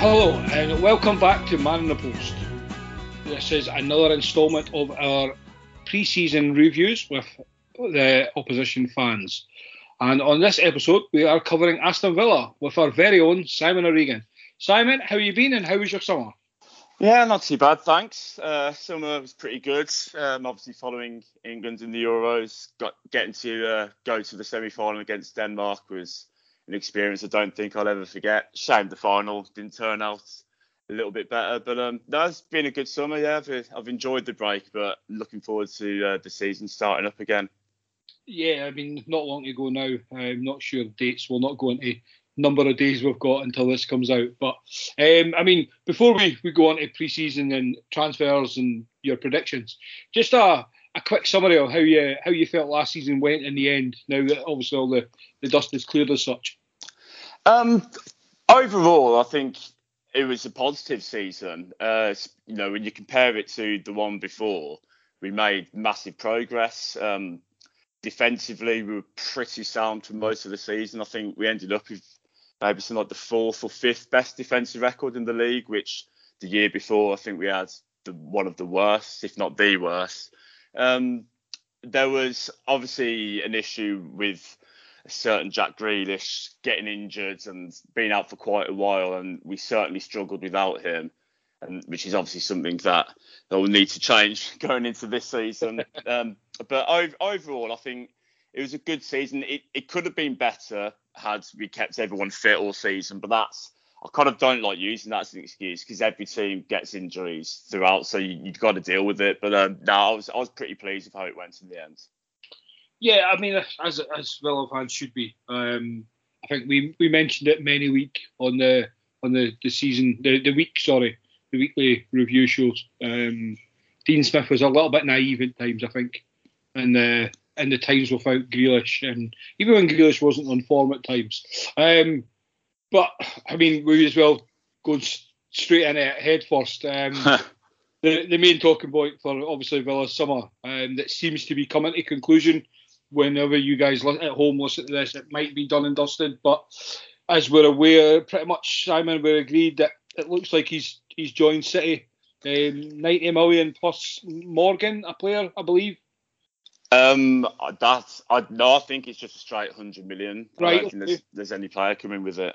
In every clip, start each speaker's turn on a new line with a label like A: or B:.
A: Hello and welcome back to Man in the Post. This is another instalment of our pre-season reviews with the opposition fans. And on this episode, we are covering Aston Villa with our very own Simon O'Regan. Simon, how you been and how was your summer?
B: Yeah, not too bad, thanks. Uh, summer was pretty good. Um, obviously, following England in the Euros, got getting to uh, go to the semi-final against Denmark was an experience I don't think I'll ever forget. Shame the final didn't turn out a little bit better, but um, no, it's been a good summer. Yeah, I've, I've enjoyed the break, but looking forward to uh, the season starting up again.
A: Yeah, I mean, not long ago now. I'm not sure dates. will not go into number of days we've got until this comes out. But um, I mean, before we, we go on to pre-season and transfers and your predictions, just a a quick summary of how you how you felt last season went in the end. Now that obviously all the, the dust is cleared as such.
B: Um, overall, I think it was a positive season. Uh, you know, when you compare it to the one before, we made massive progress. Um, defensively, we were pretty sound for most of the season. I think we ended up with maybe something like the fourth or fifth best defensive record in the league, which the year before I think we had the, one of the worst, if not the worst. Um, there was obviously an issue with certain Jack Grealish getting injured and being out for quite a while, and we certainly struggled without him, and which is obviously something that will need to change going into this season. um, but ov- overall, I think it was a good season. It, it could have been better had we kept everyone fit all season, but that's I kind of don't like using that as an excuse because every team gets injuries throughout, so you, have got to deal with it. But um, no, I was I was pretty pleased with how it went in the end.
A: Yeah, I mean, as as Villa fans should be. Um, I think we we mentioned it many week on the on the, the season the, the week sorry the weekly review shows. Um, Dean Smith was a little bit naive at times, I think, and the in the times without Grealish, and even when Grealish wasn't on form at times. Um, but I mean, we as well go straight in it head first. Um, the the main talking point for obviously Villa's summer um, that seems to be coming to conclusion. Whenever you guys at home listen to this, it might be done and dusted. But as we're aware, pretty much Simon, we're agreed that it looks like he's he's joined City. Um, 90 million plus Morgan, a player, I believe.
B: Um, that's I no, I think it's just a straight 100 million.
A: Right.
B: I don't there's, there's any player coming with it.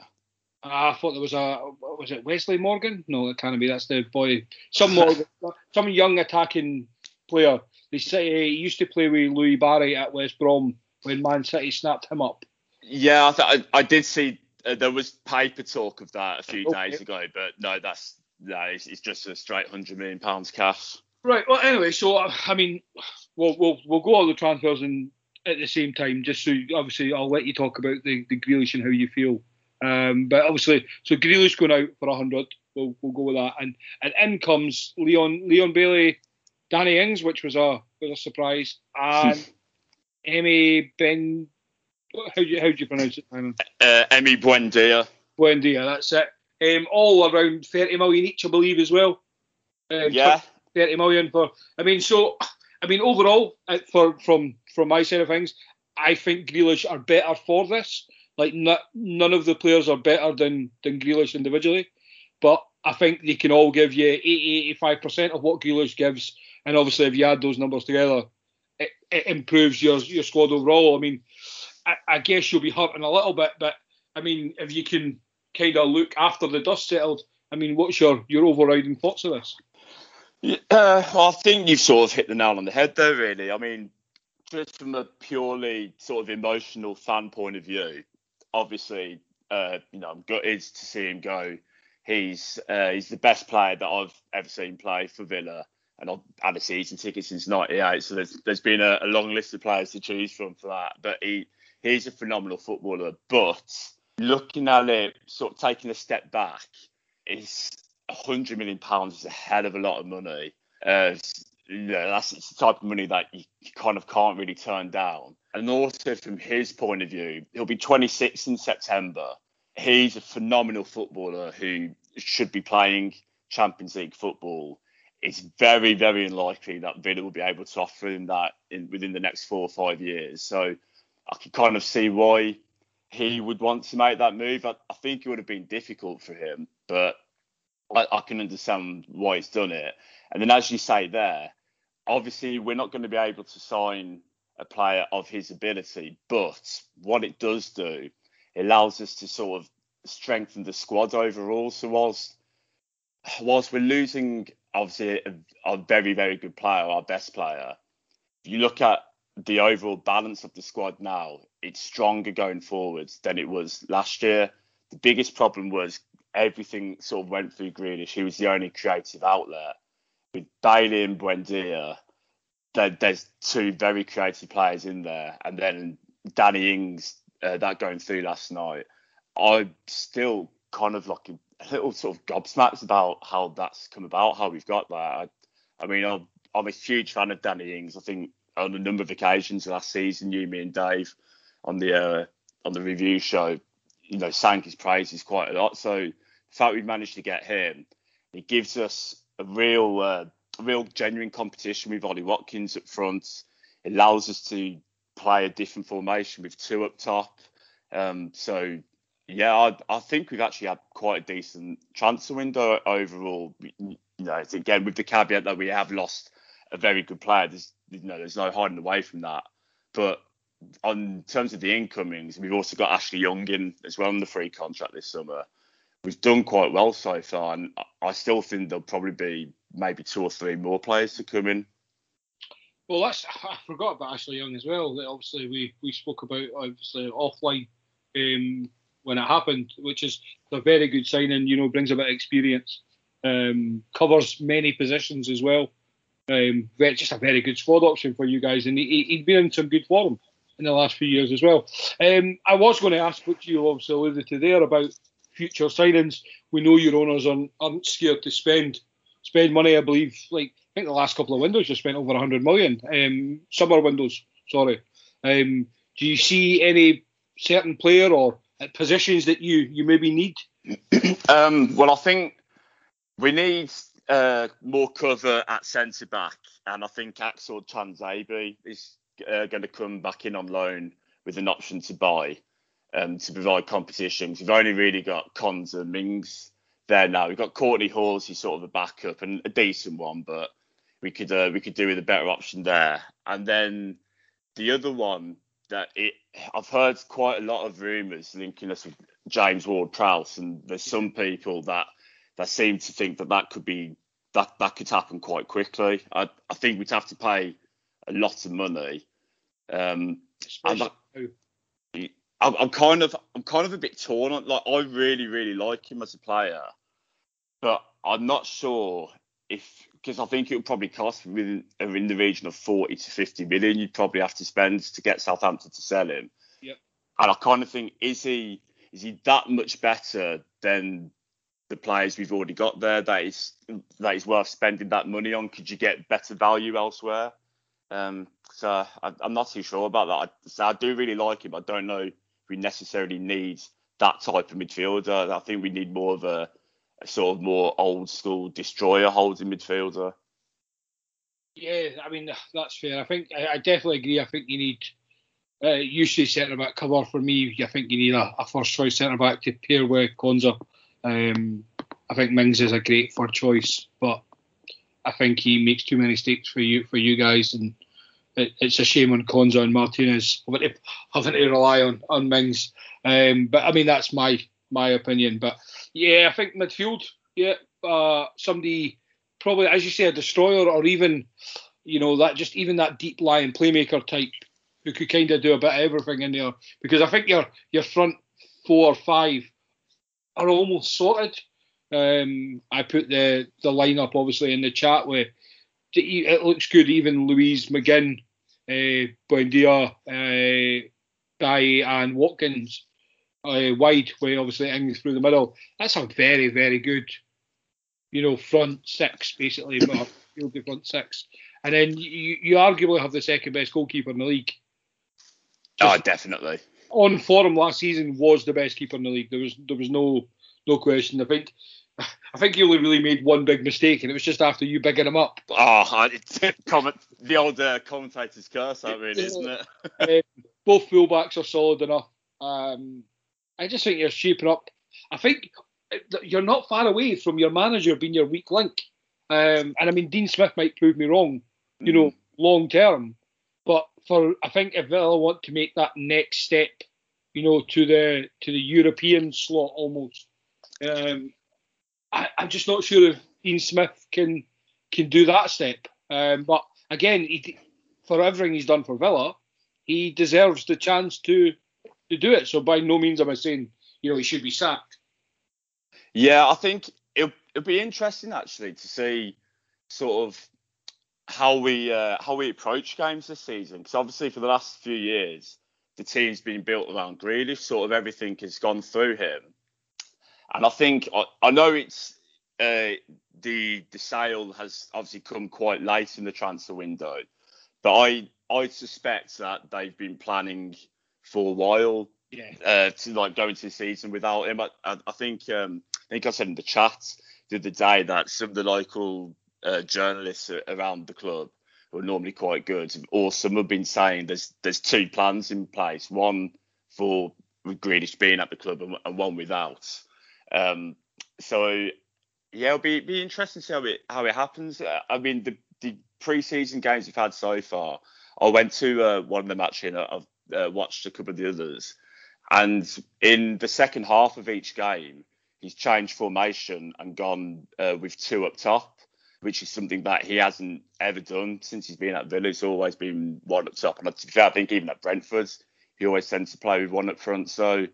A: Ah, I thought there was a was it Wesley Morgan? No, it can't be. That's the boy. Some Morgan, some young attacking player. They say he used to play with Louie Barry at West Brom when Man City snapped him up.
B: Yeah, I, th- I, I did see uh, there was paper talk of that a few
A: Okay.
B: days ago, but no, that's no, it's, it's just a straight hundred million pounds cash.
A: Right. Well, anyway, so uh, I mean, we'll we'll we'll go all the transfers and at the same time, just so you- obviously I'll let you talk about the the Grealish and how you feel. Um, but obviously, so Grealish going out for hundred. We'll we'll go with that, and and in comes Leon Leon Bailey, Danny Ings, which was a was a surprise, and Emmy Ben. How do you how do you pronounce it, Simon?
B: Uh, Emi Buendia.
A: Buendia. That's it. Um, all around 30 million each, I believe, as well. Um,
B: Yeah,
A: 30 million for. I mean, so I mean, overall, uh, for from from my side of things, I think Grealish are better for this. Like, none of the players are better than than Grealish individually, but I think they can all give you 80, 85 percent of what Grealish gives, and obviously, if you add those numbers together, it, it improves your your squad overall. I mean, I, I guess you'll be hurting a little bit, but I mean, if you can kind of look after the dust settled, I mean, what's your your overriding thoughts of this?
B: Yeah, Uh, well, I think you've sort of hit the nail on the head there, really. I mean, just from a purely sort of emotional fan point of view, obviously, uh, you know, I'm gutted to see him go. He's uh, he's the best player that I've ever seen play for Villa, and I've had a season ticket since '98. So there's there's been a, a long list of players to choose from for that. But he he's a phenomenal footballer. But looking at it, sort of taking a step back, is 100 million pounds is a hell of a lot of money. Uh, that's the type of money that you kind of can't really turn down. And also from his point of view, he'll be 26 in September. He's a phenomenal footballer who should be playing Champions League football. It's very, very unlikely that Villa will be able to offer him that in, within the next four or five years. So I can kind of see why he would want to make that move. I, I think it would have been difficult for him, but I, I can understand why he's done it. And then, as you say there, obviously we're not going to be able to sign a player of his ability, but what it does do, it allows us to sort of strengthen the squad overall. So whilst whilst we're losing obviously a, a very very good player, our best player, if you look at the overall balance of the squad now, it's stronger going forwards than it was last year. The biggest problem was everything sort of went through Grealish. He was the only creative outlet. With Bailey and Buendia, there, there's two very creative players in there, and then Danny Ings uh, that going through last night. I'm still kind of like a, little sort of gobsmacked about how that's come about, how we've got that. I, I mean, I'm, I'm a huge fan of Danny Ings. I think on a number of occasions last season, you, me, and Dave on the uh, on the review show, you know, sang his praises quite a lot. So the fact we've managed to get him, it gives us a real, uh, real genuine competition with Ollie Watkins up front. It allows us to play a different formation with two up top. Um, so yeah, I, I, think we've actually had quite a decent transfer window overall. You know, again with the caveat that we have lost a very good player. There's you know, there's no hiding away from that. But on terms of the incomings, we've also got Ashley Young in as well on the free contract this summer. We've done quite well so far, and I still think there'll probably be maybe two or three more players to come in.
A: Well, that's I forgot about Ashley Young as well. That obviously we we spoke about obviously offline um, when it happened, which is a very good signing. You know, brings a bit of experience, um, covers many positions as well. Um, just a very good squad option for you guys, and he, he'd been in some good form in the last few years as well. Um, I was going to ask what you obviously alluded to there about future signings. We know your owners aren't, aren't scared to spend spend money. I believe, like I think the last couple of windows you spent over 100 million. Um, summer windows, sorry. Um, do you see any certain player or positions that you you maybe need?
B: um, well, I think we need uh, more cover at centre back, and I think Axel Tuanzebe is uh, going to come back in on loan with an option to buy um, to provide competition. We've only really got Konsa and Mings there now. We've got Kortney Hause, he's sort of a backup and a decent one, but we could uh, we could do with a better option there. And then the other one that it, I've heard quite a lot of rumours linking us with James Ward-Prowse, and there's some people that that seem to think that that could be that that could happen quite quickly. I I think we'd have to pay a lot of money. Um, I'm, I'm, kind of I'm kind of a bit torn on like I really really like him as a player, but I'm not sure if because I think it would probably cost within in the region of 40 to 50 million. You'd probably have to spend to get Southampton to sell him.
A: Yep.
B: And I kind of think is he is he that much better than the players we've already got there that is that is worth spending that money on? Could you get better value elsewhere? Um, so I, am not too sure about that. I, so I do really like him. I don't know we necessarily need that type of midfielder. I think we need more of a, a sort of more old school destroyer holding midfielder.
A: Yeah, I mean that's fair. I think I, definitely agree. I think you need uh, usually centre back cover for me. I think you need a, a first choice centre back to pair with Konsa. Um, I think Mings is a great first choice, but I think he makes too many mistakes for you for you guys, and it, it's a shame on Konsa and Martinez having to, rely on on Mings. Um, but I mean that's my my opinion. But yeah, I think midfield, yeah, uh, somebody probably as you say a destroyer or even you know that just even that deep lying playmaker type who could kind of do a bit of everything in there because I think your your front four or five are almost sorted. Um, I put the the lineup obviously in the chat where it looks good. Even Luiz McGinn, uh, Buendia, uh, and Watkins uh, wide, where obviously Ings through the middle. That's a very very good, you know, front six basically, but field front six. And then you, you arguably have the second best goalkeeper in the league.
B: Just oh, definitely.
A: On form last season was the best keeper in the league. There was there was no no question. I think I think he only really made one big mistake, and it was just after you bigging him up.
B: Oh, it's comment, the old uh, commentator's curse, that really, isn't it?
A: um, both fullbacks are solid enough. Um, I just think you're shaping up. I think you're not far away from your manager being your weak link. Um, and I mean, Dean Smith might prove me wrong, you know, mm-hmm. long term. But for I think if Villa want to make that next step, you know, to the to the European slot almost, um, I, am just not sure if Dean Smith can can do that step. Um, but again, he, for everything he's done for Villa, he deserves the chance to to do it. So by no means am I saying you know he should be sacked.
B: Yeah, I think it'll, it'll be interesting actually to see sort of how we uh, how we approach games this season because obviously for the last few years the team's been built around Grealish. Sort of everything has gone through him, and I think I, I know it's uh, the the sale has obviously come quite late in the transfer window, but I I suspect that they've been planning for a while
A: yeah.
B: uh, to like go into the season without him. I, I, think um, I think I said in the chat the other day that some of the local uh, journalists around the club who are normally quite good, or some have been saying there's there's two plans in place, one for Grealish being at the club and, and one without. Um, so yeah, it'll be be interesting to see how it how it happens. Uh, I mean the the pre-season games we've had so far. I went to uh, one of them actually, and I've uh, watched a couple of the others. And in the second half of each game, he's changed formation and gone uh, with two up top, which is something that he hasn't ever done since he's been at Villa. It's always been one up top. And I think even at Brentford, he always tends to play with one up front. So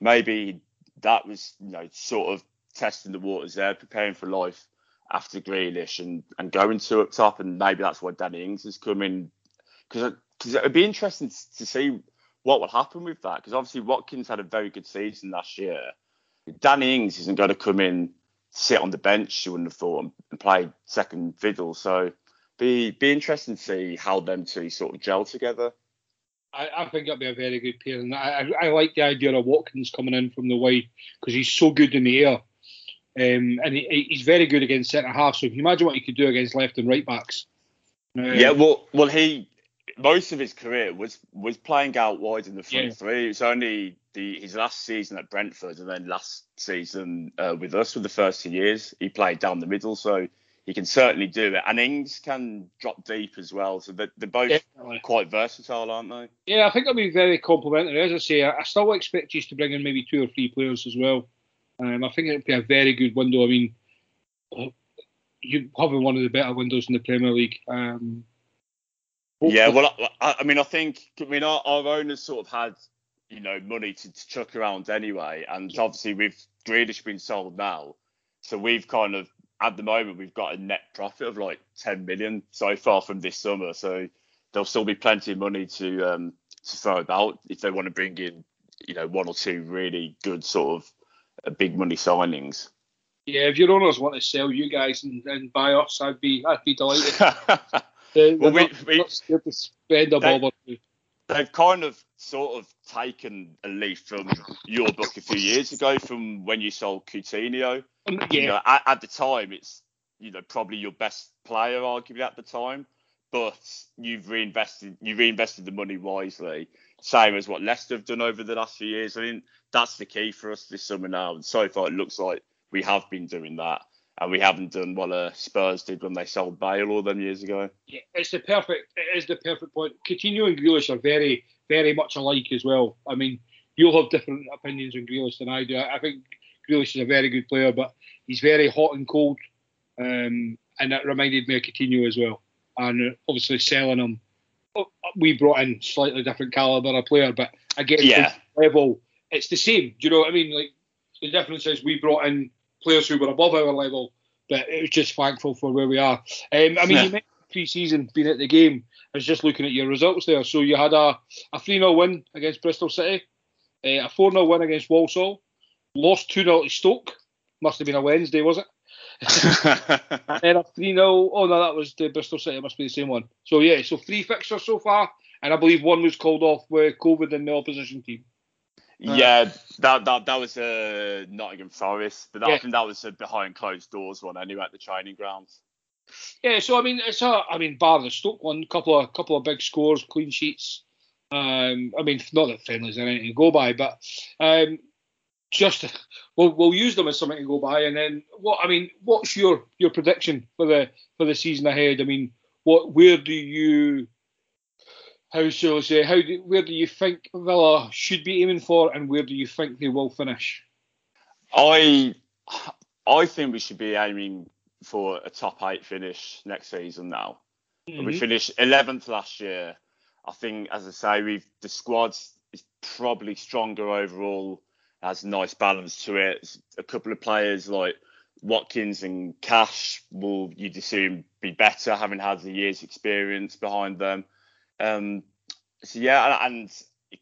B: maybe that was, you know, sort of testing the waters there, preparing for life after Grealish and, and going to up top. And maybe that's why Danny Ings has come in. Because it'd be interesting to see what will happen with that. Because obviously Watkins had a very good season last year Danny Ings isn't going to come in, sit on the bench, you wouldn't have thought, and play second fiddle. So be be interesting to see how them two sort of gel together.
A: I, I think it'll be a very good pairing. I, I, I like the idea of Watkins coming in from the wide because he's so good in the air, um, and he, he's very good against centre half. So if you imagine what he could do against left and right backs.
B: Um, yeah, well, well, he most of his career was was playing out wide in the front yeah. three. It was only the his last season at Brentford and then last season uh, with us for the first two years he played down the middle, so he can certainly do it. And Ings can drop deep as well, so they're, they're both Definitely. quite versatile, aren't they?
A: Yeah, I think it'll be very complimentary. As I say, I, I still expect you to bring in maybe two or three players as well. Um, I think it'll be a very good window. I mean, you having one of the better windows in the Premier League. Um,
B: yeah, well, I, I, mean, I think I mean our, our, owners sort of had you know money to, to chuck around anyway, and obviously with Grealish being sold now, so we've kind of at the moment we've got a net profit of like 10 million so far from this summer, so there'll still be plenty of money to um to throw about if they want to bring in you know one or two really good sort of uh, big money signings.
A: Yeah, if your owners want to sell you guys and, and buy us, I'd be I'd be delighted.
B: They, well, we, we,
A: not scared to spend a they,
B: They've kind of sort of taken a leaf from your book a few years ago, from when you sold Coutinho.
A: Um, yeah.
B: You know, at, at, the time, it's you know probably your best player, arguably at the time, but you've reinvested you reinvested the money wisely, same as what Leicester have done over the last few years. I mean, that's the key for us this summer now, and so far it looks like we have been doing that and we haven't done what uh, Spurs did when they sold Bale all them years ago.
A: Yeah, it's the perfect. It is the perfect point. Coutinho and Grealish are very, very much alike as well. I mean, you'll have different opinions on Grealish than I do. I think Grealish is a very good player, but he's very hot and cold, um, and that reminded me of Coutinho as well. And obviously selling him, oh, we brought in slightly different caliber of player, but again,
B: yeah.
A: level it's the same. Do you know what I mean? Like the difference is we brought in players who were above our level, but it was just thankful for where we are. Um, I mean, yeah. you mentioned pre-season being at the game. I was just looking at your results there. So you had a a three 0 win against Bristol City, uh, a four 0 win against Walsall, lost two 0 to Stoke. Must have been a Wednesday, was it? and a 3 0. Oh, no, that was the Bristol City. It must be the same one. So, yeah, so three fixtures so far. And I believe one was called off with COVID in the opposition team.
B: Uh, yeah, that that that was a uh, Nottingham Forest, but that, yeah. I think that was a behind closed doors one anyway at the training grounds.
A: Yeah, so I mean, it's a, I mean, bar the Stoke one, couple of couple of big scores, clean sheets. Um, I mean, not that friendlies are anything to go by, but um, just we'll we'll use them as something to go by. And then what I mean, what's your your prediction for the for the season ahead? I mean, what where do you how say how do where do you think Villa should be aiming for, and where do you think they will finish?
B: I I think we should be aiming for a top eight finish next season now. Mm-hmm. We finished 11th last year. I think, as I say, we've the squad is probably stronger overall has a nice balance to it. A couple of players like Watkins and Cash will, you'd assume, be better having had the year's experience behind them. Um, so yeah, and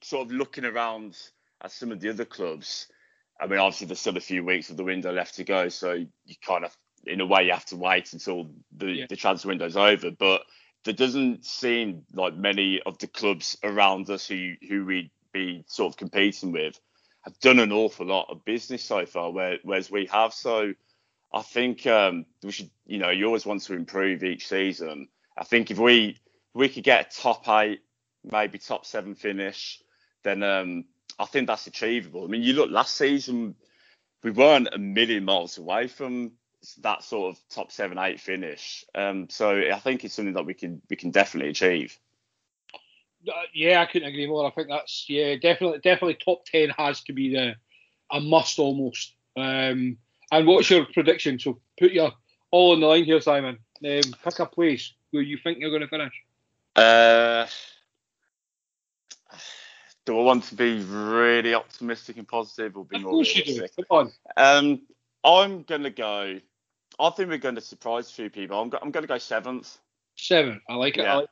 B: sort of looking around at some of the other clubs. I mean, obviously there's still a few weeks of the window left to go, so you kind of, in a way, you have to wait until the, yeah. the transfer window's over. But there doesn't seem like many of the clubs around us who who we'd be sort of competing with have done an awful lot of business so far, where, whereas we have. So I think um, we should, you know, you always want to improve each season. I think if we we could get a top eight, maybe top seven finish, then um, I think that's achievable. I mean, you look last season, we weren't a million miles away from that sort of top seven, eight finish. Um, so I think it's something that we can we can definitely achieve.
A: Uh, yeah, I couldn't agree more. I think that's yeah, definitely, definitely top ten has to be the a must almost. Um, and what's your prediction? So put your all on the line here, Simon. Um, pick a place where you think you're going to finish.
B: Uh, do I want to be really optimistic and positive, or be
A: of
B: more
A: realistic? Come on.
B: Um, I'm going to go. I think we're going to surprise a few people. I'm, go, I'm going to go seventh.
A: Seven. I like it. Yeah. I like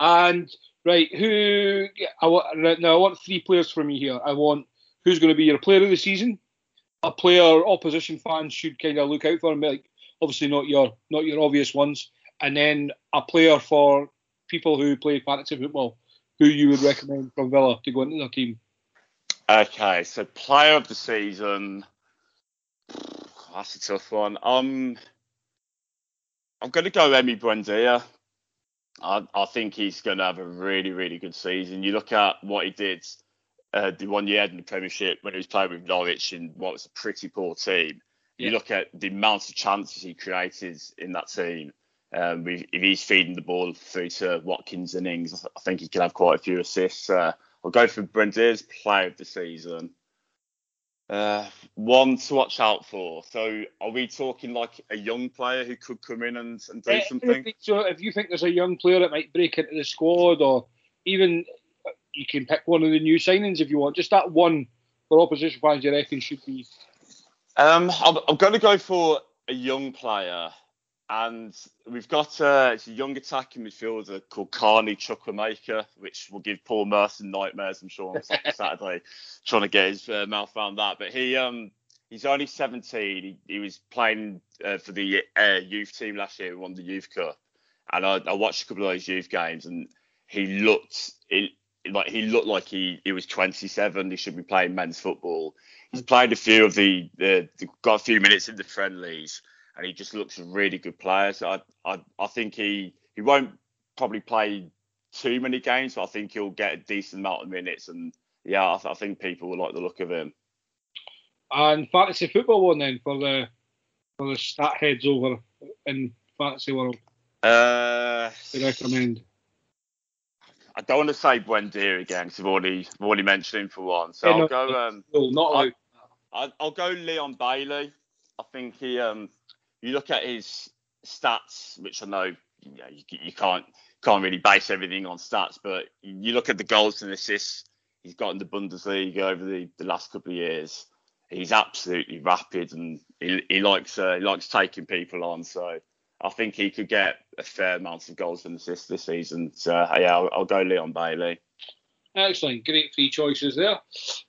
A: And right, who? I want now. I want three players from you here. I want who's going to be your player of the season, a player opposition fans should kind of look out for, like obviously not your not your obvious ones, and then a player for people who play fantasy football, who you would recommend from Villa to go into their team.
B: Okay, so player of the season. That's a tough one. Um, I'm going to go Emi Buendia. I, I think he's going to have a really, really good season. You look at what he did uh, the one year in the Premiership when he was playing with Norwich in what was a pretty poor team. You look at the amount of chances he created in that team. Um, if he's feeding the ball through to Watkins and Ings, I think he can have quite a few assists. Uh, I'll go for Buendia's play of the season. Uh, one to watch out for. So, are we talking like a young player who could come in and, and do uh, something?
A: So, if you think there's a young player that might break into the squad, or even you can pick one of the new signings if you want, just that one for opposition fans, you reckon should be?
B: Um, I'm, I'm going to go for a young player and we've got uh, it's a young attacking midfielder called Carney Chukwuemeka, which will give Paul Merson nightmares, I'm sure, on Saturday, trying to get his uh, mouth around that. But he um he's only 17. He, he was playing uh, for the uh, youth team last year, won the Youth Cup, and I, I, watched a couple of those youth games, and he looked it, like he looked like he, he was 27. He should be playing men's football. He's played a few of the, the, the got a few minutes in the friendlies and he just looks a really good player. So I, I, I think he, he won't probably play too many games, but I think he'll get a decent amount of minutes. And yeah, I, I think people will like the look of him.
A: And fantasy football one then for the for the stat heads over in fantasy world.
B: Uh,
A: to recommend.
B: I don't want to say Buendia again because I've already I've already mentioned him for one. So yeah, I'll no, go. Um,
A: no, not
B: I, will go Leon Bailey. I think he um you look at his stats, which I know you, know, you, you can't can't really base everything on stats, but you look at the goals and assists he's got in the Bundesliga over the, the last couple of years. He's absolutely rapid and he, he likes uh, he likes taking people on. So I think he could get a fair amount of goals and assists this season. So yeah, I'll, I'll go Leon Bailey.
A: Excellent, great three choices there.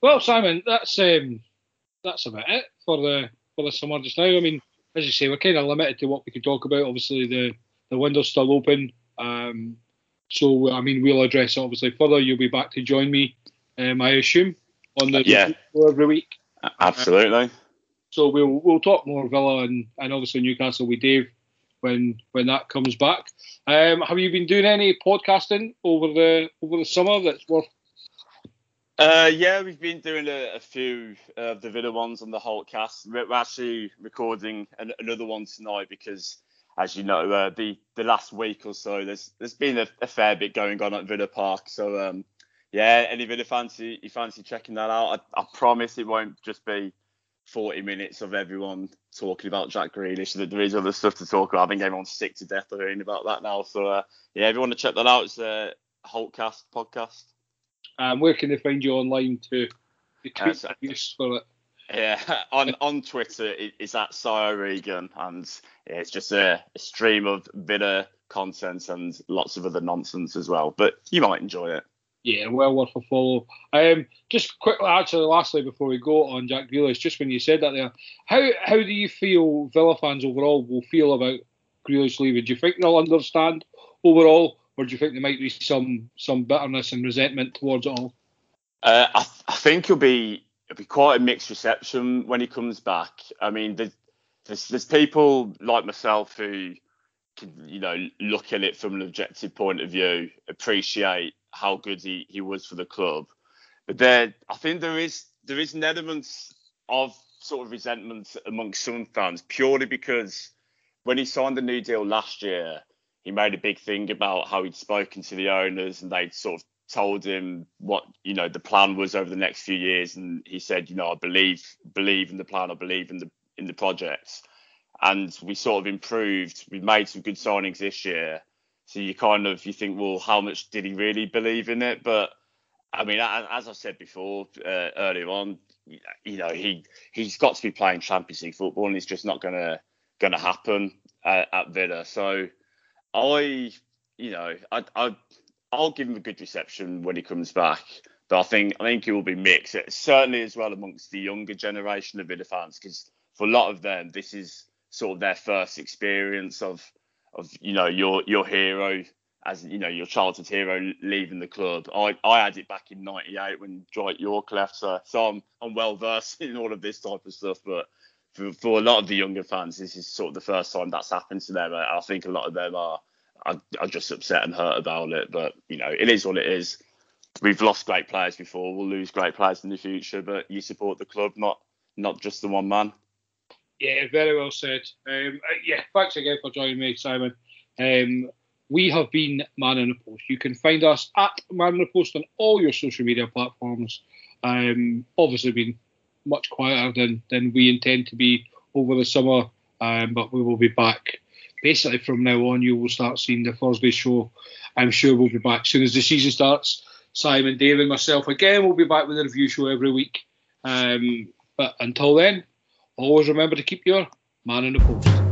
A: Well, Simon, that's um, that's about it for the for the summer just now. I mean, as you say, we're kind of limited to what we can talk about. Obviously, the the window's still open. Um, so I mean, we'll address it obviously further. You'll be back to join me, um, I assume, on the
B: yeah.
A: every week.
B: Absolutely. Uh,
A: so we'll we'll talk more Villa and, and obviously Newcastle with Dave when when that comes back. Um, have you been doing any podcasting over the over the summer that's worth?
B: Uh, yeah, we've been doing a, a few of the Villa ones on the Holtcast. We're actually recording an, another one tonight because as you know, uh, the the last week or so, there's there's been a, a fair bit going on at Villa Park. So um, yeah, any Villa fans you, fancy checking that out? I, I, promise it won't just be 40 minutes of everyone talking about Jack Grealish. There is other stuff to talk about. I think everyone's sick to death of hearing about that now. So uh, yeah, if you want to check that out, it's a Holtcast podcast.
A: Um, where can they find you online to, to tweet uh, use for it?
B: Yeah, on on Twitter it's at Sire Regan, and yeah, it's just a, a, stream of Villa content and lots of other nonsense as well. But you might enjoy it.
A: Yeah, well worth a follow. Um, just quickly, actually, lastly, before we go on Jack Grealish, just when you said that there, how how do you feel Villa fans overall will feel about Grealish leaving? Do you think they'll understand overall, or do you think there might be some some bitterness and resentment towards it all?
B: Uh, I, th- I think it'll be it'll be quite a mixed reception when he comes back. I mean, there's, there's, there's people like myself who can, you know, look at it from an objective point of view, appreciate how good he, he was for the club. But there, I think there is there is an element of sort of resentment amongst some fans purely because when he signed the new deal last year, he made a big thing about how he'd spoken to the owners and they'd sort of told him what you know the plan was over the next few years, and he said, you know, I believe believe in the plan, I believe in the in the projects, and we sort of improved. We made some good signings this year, so you kind of you think, well, how much did he really believe in it? But I mean, as I said before uh, earlier on, you know, he he's got to be playing Champions League football, and it's just not gonna gonna happen at, at Villa. So I, you know, I I I'll give him a good reception when he comes back. But I think I think he will be mixed, uh, certainly as well amongst the younger generation of Villa fans, because for a lot of them, this is sort of their first experience of of you know your your hero as you know your childhood hero leaving the club. I, I had it back in '98 when Dwight Yorke left, so, so I'm I'm well versed in all of this type of stuff. But for, for a lot of the younger fans, this is sort of the first time that's happened to them. I think a lot of them are I, I'm just upset and hurt about it. But you know, it is what it is. We've lost great players before. We'll lose great players in the future. But you support the club, not not just the one man.
A: Yeah, very well said. Um, uh, yeah, thanks again for joining me, Simon. Um, we have been Man in the Post. You can find us at Man in the Post on all your social media platforms. Um, obviously, been much quieter than than we intend to be over the summer, um, but we will be back basically from now on, you will start seeing the Thursday show. I'm sure we'll be back as soon as the season starts. Simon, Dave, and myself again we'll be back with a review show every week. Um, but until then, always remember to keep your man in the post.